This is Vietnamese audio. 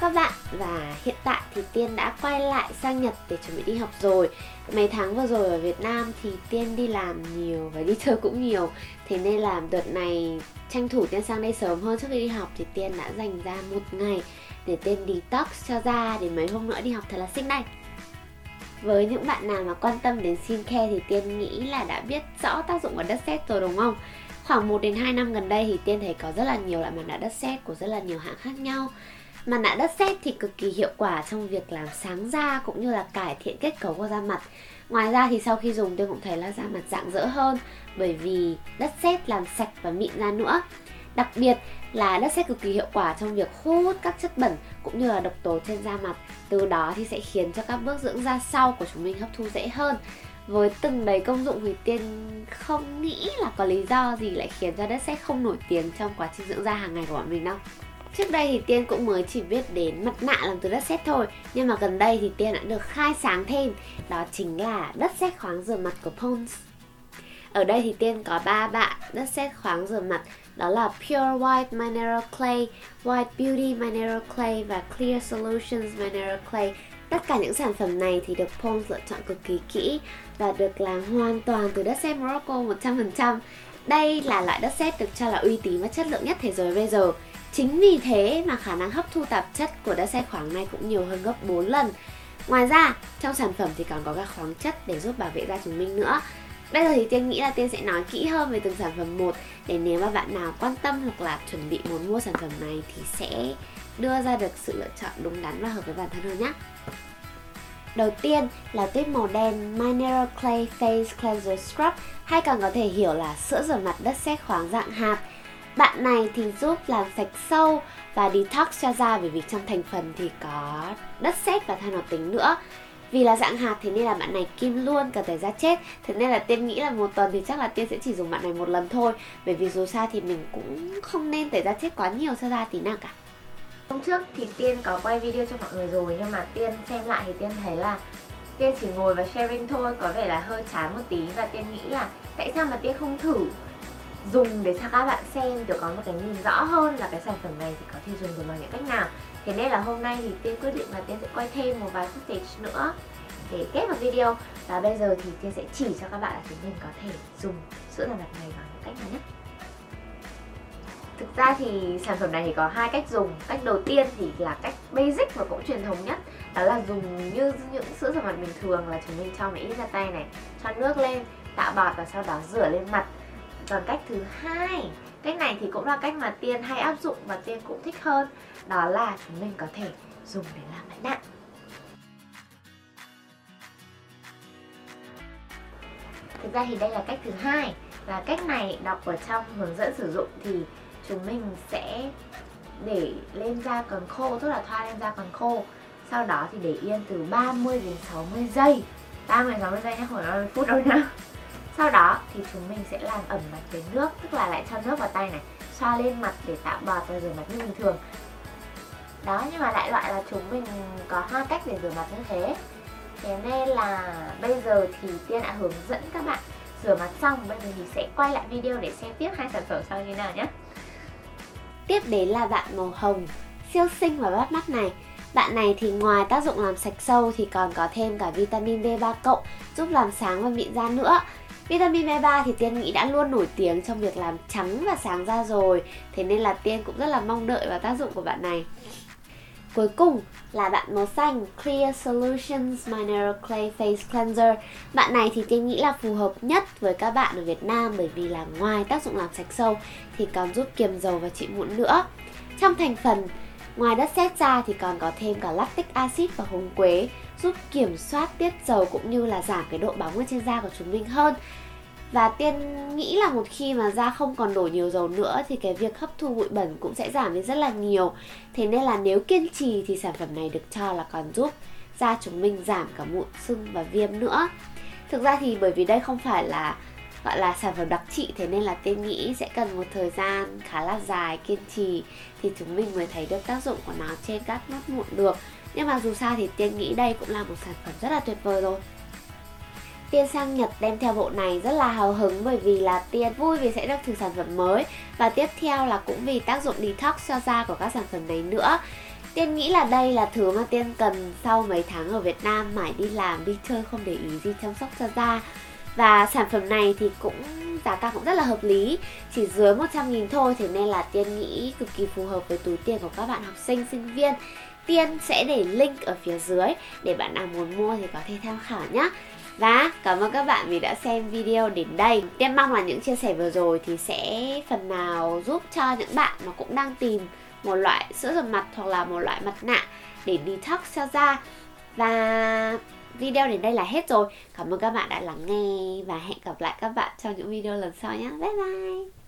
các bạn. Và hiện tại thì Tiên đã quay lại sang Nhật để chuẩn bị đi học rồi. Mấy tháng vừa rồi ở Việt Nam thì Tiên đi làm nhiều và đi chơi cũng nhiều. Thế nên là đợt này tranh thủ Tiên sang đây sớm hơn trước khi đi học thì Tiên đã dành ra một ngày để Tiên detox cho da để mấy hôm nữa đi học thật là xinh đây. Với những bạn nào mà quan tâm đến skincare thì Tiên nghĩ là đã biết rõ tác dụng của đất sét rồi đúng không? Khoảng 1 đến 2 năm gần đây thì Tiên thấy có rất là nhiều loại mặt nạ đất sét của rất là nhiều hãng khác nhau. Mặt nạ đất sét thì cực kỳ hiệu quả trong việc làm sáng da cũng như là cải thiện kết cấu của da mặt. Ngoài ra thì sau khi dùng tôi cũng thấy là da mặt rạng rỡ hơn bởi vì đất sét làm sạch và mịn da nữa. Đặc biệt là đất sét cực kỳ hiệu quả trong việc hút các chất bẩn cũng như là độc tố trên da mặt. Từ đó thì sẽ khiến cho các bước dưỡng da sau của chúng mình hấp thu dễ hơn. Với từng đầy công dụng thì tiên không nghĩ là có lý do gì lại khiến cho đất sét không nổi tiếng trong quá trình dưỡng da hàng ngày của bọn mình đâu. Trước đây thì Tiên cũng mới chỉ biết đến mặt nạ làm từ đất sét thôi Nhưng mà gần đây thì Tiên đã được khai sáng thêm Đó chính là đất sét khoáng rửa mặt của Pond's Ở đây thì Tiên có ba bạn đất sét khoáng rửa mặt Đó là Pure White Mineral Clay, White Beauty Mineral Clay và Clear Solutions Mineral Clay Tất cả những sản phẩm này thì được Pond's lựa chọn cực kỳ kỹ và được làm hoàn toàn từ đất sét Morocco 100%. Đây là loại đất sét được cho là uy tín và chất lượng nhất thế giới bây giờ. Chính vì thế mà khả năng hấp thu tạp chất của đất sét khoáng này cũng nhiều hơn gấp 4 lần. Ngoài ra, trong sản phẩm thì còn có các khoáng chất để giúp bảo vệ da chúng mình nữa. Bây giờ thì Tiên nghĩ là Tiên sẽ nói kỹ hơn về từng sản phẩm một để nếu mà bạn nào quan tâm hoặc là chuẩn bị muốn mua sản phẩm này thì sẽ đưa ra được sự lựa chọn đúng đắn và hợp với bản thân hơn nhé. Đầu tiên là tuyết màu đen Mineral Clay Face Cleanser Scrub hay còn có thể hiểu là sữa rửa mặt đất sét khoáng dạng hạt. Bạn này thì giúp làm sạch sâu và detox cho da, bởi vì trong thành phần thì có đất sét và than hoạt tính nữa. Vì là dạng hạt thì nên là bạn này kim luôn cả tẩy da chết. Thế nên là Tiên nghĩ là một tuần thì chắc là Tiên sẽ chỉ dùng bạn này một lần thôi. Bởi vì dù sao thì mình cũng không nên tẩy da chết quá nhiều cho da tí nào cả. Hôm trước thì Tiên có quay video cho mọi người rồi, nhưng mà Tiên xem lại thì Tiên thấy là Tiên chỉ ngồi và sharing thôi, có vẻ là hơi chán một tí. Và Tiên nghĩ là tại sao mà Tiên không thử? Dùng để cho các bạn xem kiểu có một cái nhìn rõ hơn là cái sản phẩm này thì có thể dùng được bằng những cách nào. Thế nên là hôm nay thì Tiên quyết định là Tiên sẽ quay thêm một vài footage nữa để kết vào video. Và bây giờ thì Tiên sẽ chỉ cho các bạn là chúng mình có thể dùng sữa rửa mặt này bằng những cách nào nhé. Thực ra thì sản phẩm này thì có hai cách dùng. Cách đầu tiên thì là cách basic và cũng truyền thống nhất. Đó là dùng như những sữa rửa mặt bình thường là chúng mình cho một ít ra tay này Cho nước lên, tạo bọt và sau đó rửa lên mặt. Còn cách thứ hai. Cách này thì cũng là cách mà Tiên hay áp dụng và Tiên cũng thích hơn, Đó là chúng mình có thể dùng để làm mặt nặng Thực ra thì đây là cách thứ hai Và cách này đọc ở trong hướng dẫn sử dụng thì chúng mình sẽ để lên da còn khô, tức là thoa lên da còn khô. Sau đó thì để yên từ 30 đến 60 giây. 30 đến 60 giây nhé khoảng phải phút đâu nhá sau đó thì chúng mình sẽ làm ẩm mặt với nước, tức là lại cho nước vào tay này, xoa lên mặt để tạo bọt và rửa mặt như bình thường. Đó, nhưng mà đại loại là chúng mình có hai cách để rửa mặt như thế. Thế nên là bây giờ thì tiên đã hướng dẫn các bạn rửa mặt xong, bây giờ thì sẽ quay lại video để xem tiếp hai sản phẩm sau như nào nhé. Tiếp đến là bạn màu hồng, Siêu xinh và bắt mắt này. Bạn này thì ngoài tác dụng làm sạch sâu thì còn có thêm cả vitamin B3 cộng, giúp làm sáng và mịn da nữa. Vitamin B3 thì Tiên nghĩ đã luôn nổi tiếng trong việc làm trắng và sáng da rồi. Thế nên là Tiên cũng rất là mong đợi vào tác dụng của bạn này. Cuối cùng là bạn màu xanh, Clear Solutions Mineral Clay Face Cleanser. Bạn này thì Tiên nghĩ là phù hợp nhất với các bạn ở Việt Nam bởi vì là ngoài tác dụng làm sạch sâu thì còn giúp kiềm dầu và trị mụn nữa. Trong thành phần, Ngoài đất sét ra thì còn có thêm cả lactic acid và húng quế giúp kiểm soát tiết dầu cũng như là giảm cái độ bóng ở trên da của chúng mình hơn. Và tiên nghĩ là một khi mà da không còn đổ nhiều dầu nữa thì cái việc hấp thu bụi bẩn cũng sẽ giảm đi rất là nhiều. Thế nên là nếu kiên trì thì sản phẩm này được cho là còn giúp da chúng mình giảm cả mụn sưng và viêm nữa. Thực ra thì bởi vì đây không phải là, gọi là sản phẩm đặc trị, thế nên là tiên nghĩ sẽ cần một thời gian khá là dài kiên trì thì chúng mình mới thấy được tác dụng của nó trên các nốt mụn được nhưng mà dù sao thì tiên nghĩ đây cũng là một sản phẩm rất là tuyệt vời rồi. Tiên sang Nhật đem theo bộ này rất là hào hứng bởi vì là Tiên vui vì sẽ được thử sản phẩm mới. Và tiếp theo là cũng vì tác dụng detox cho da của các sản phẩm này nữa. Tiên nghĩ là đây là thứ mà Tiên cần sau mấy tháng ở Việt Nam mãi đi làm, đi chơi không để ý gì chăm sóc cho da. Và sản phẩm này thì cũng giá cả cũng rất là hợp lý. Chỉ dưới 100 nghìn thôi Thế nên là Tiên nghĩ cực kỳ phù hợp với túi tiền của các bạn học sinh, sinh viên. Tiên sẽ để link ở phía dưới Để bạn nào muốn mua thì có thể tham khảo nhé và cảm ơn các bạn vì đã xem video đến đây. Tiên mong là những chia sẻ vừa rồi thì sẽ phần nào giúp cho những bạn mà cũng đang tìm một loại sữa rửa mặt hoặc là một loại mặt nạ để detox cho da. Và video đến đây là hết rồi. Cảm ơn các bạn đã lắng nghe và hẹn gặp lại các bạn trong những video lần sau nhé Bye bye!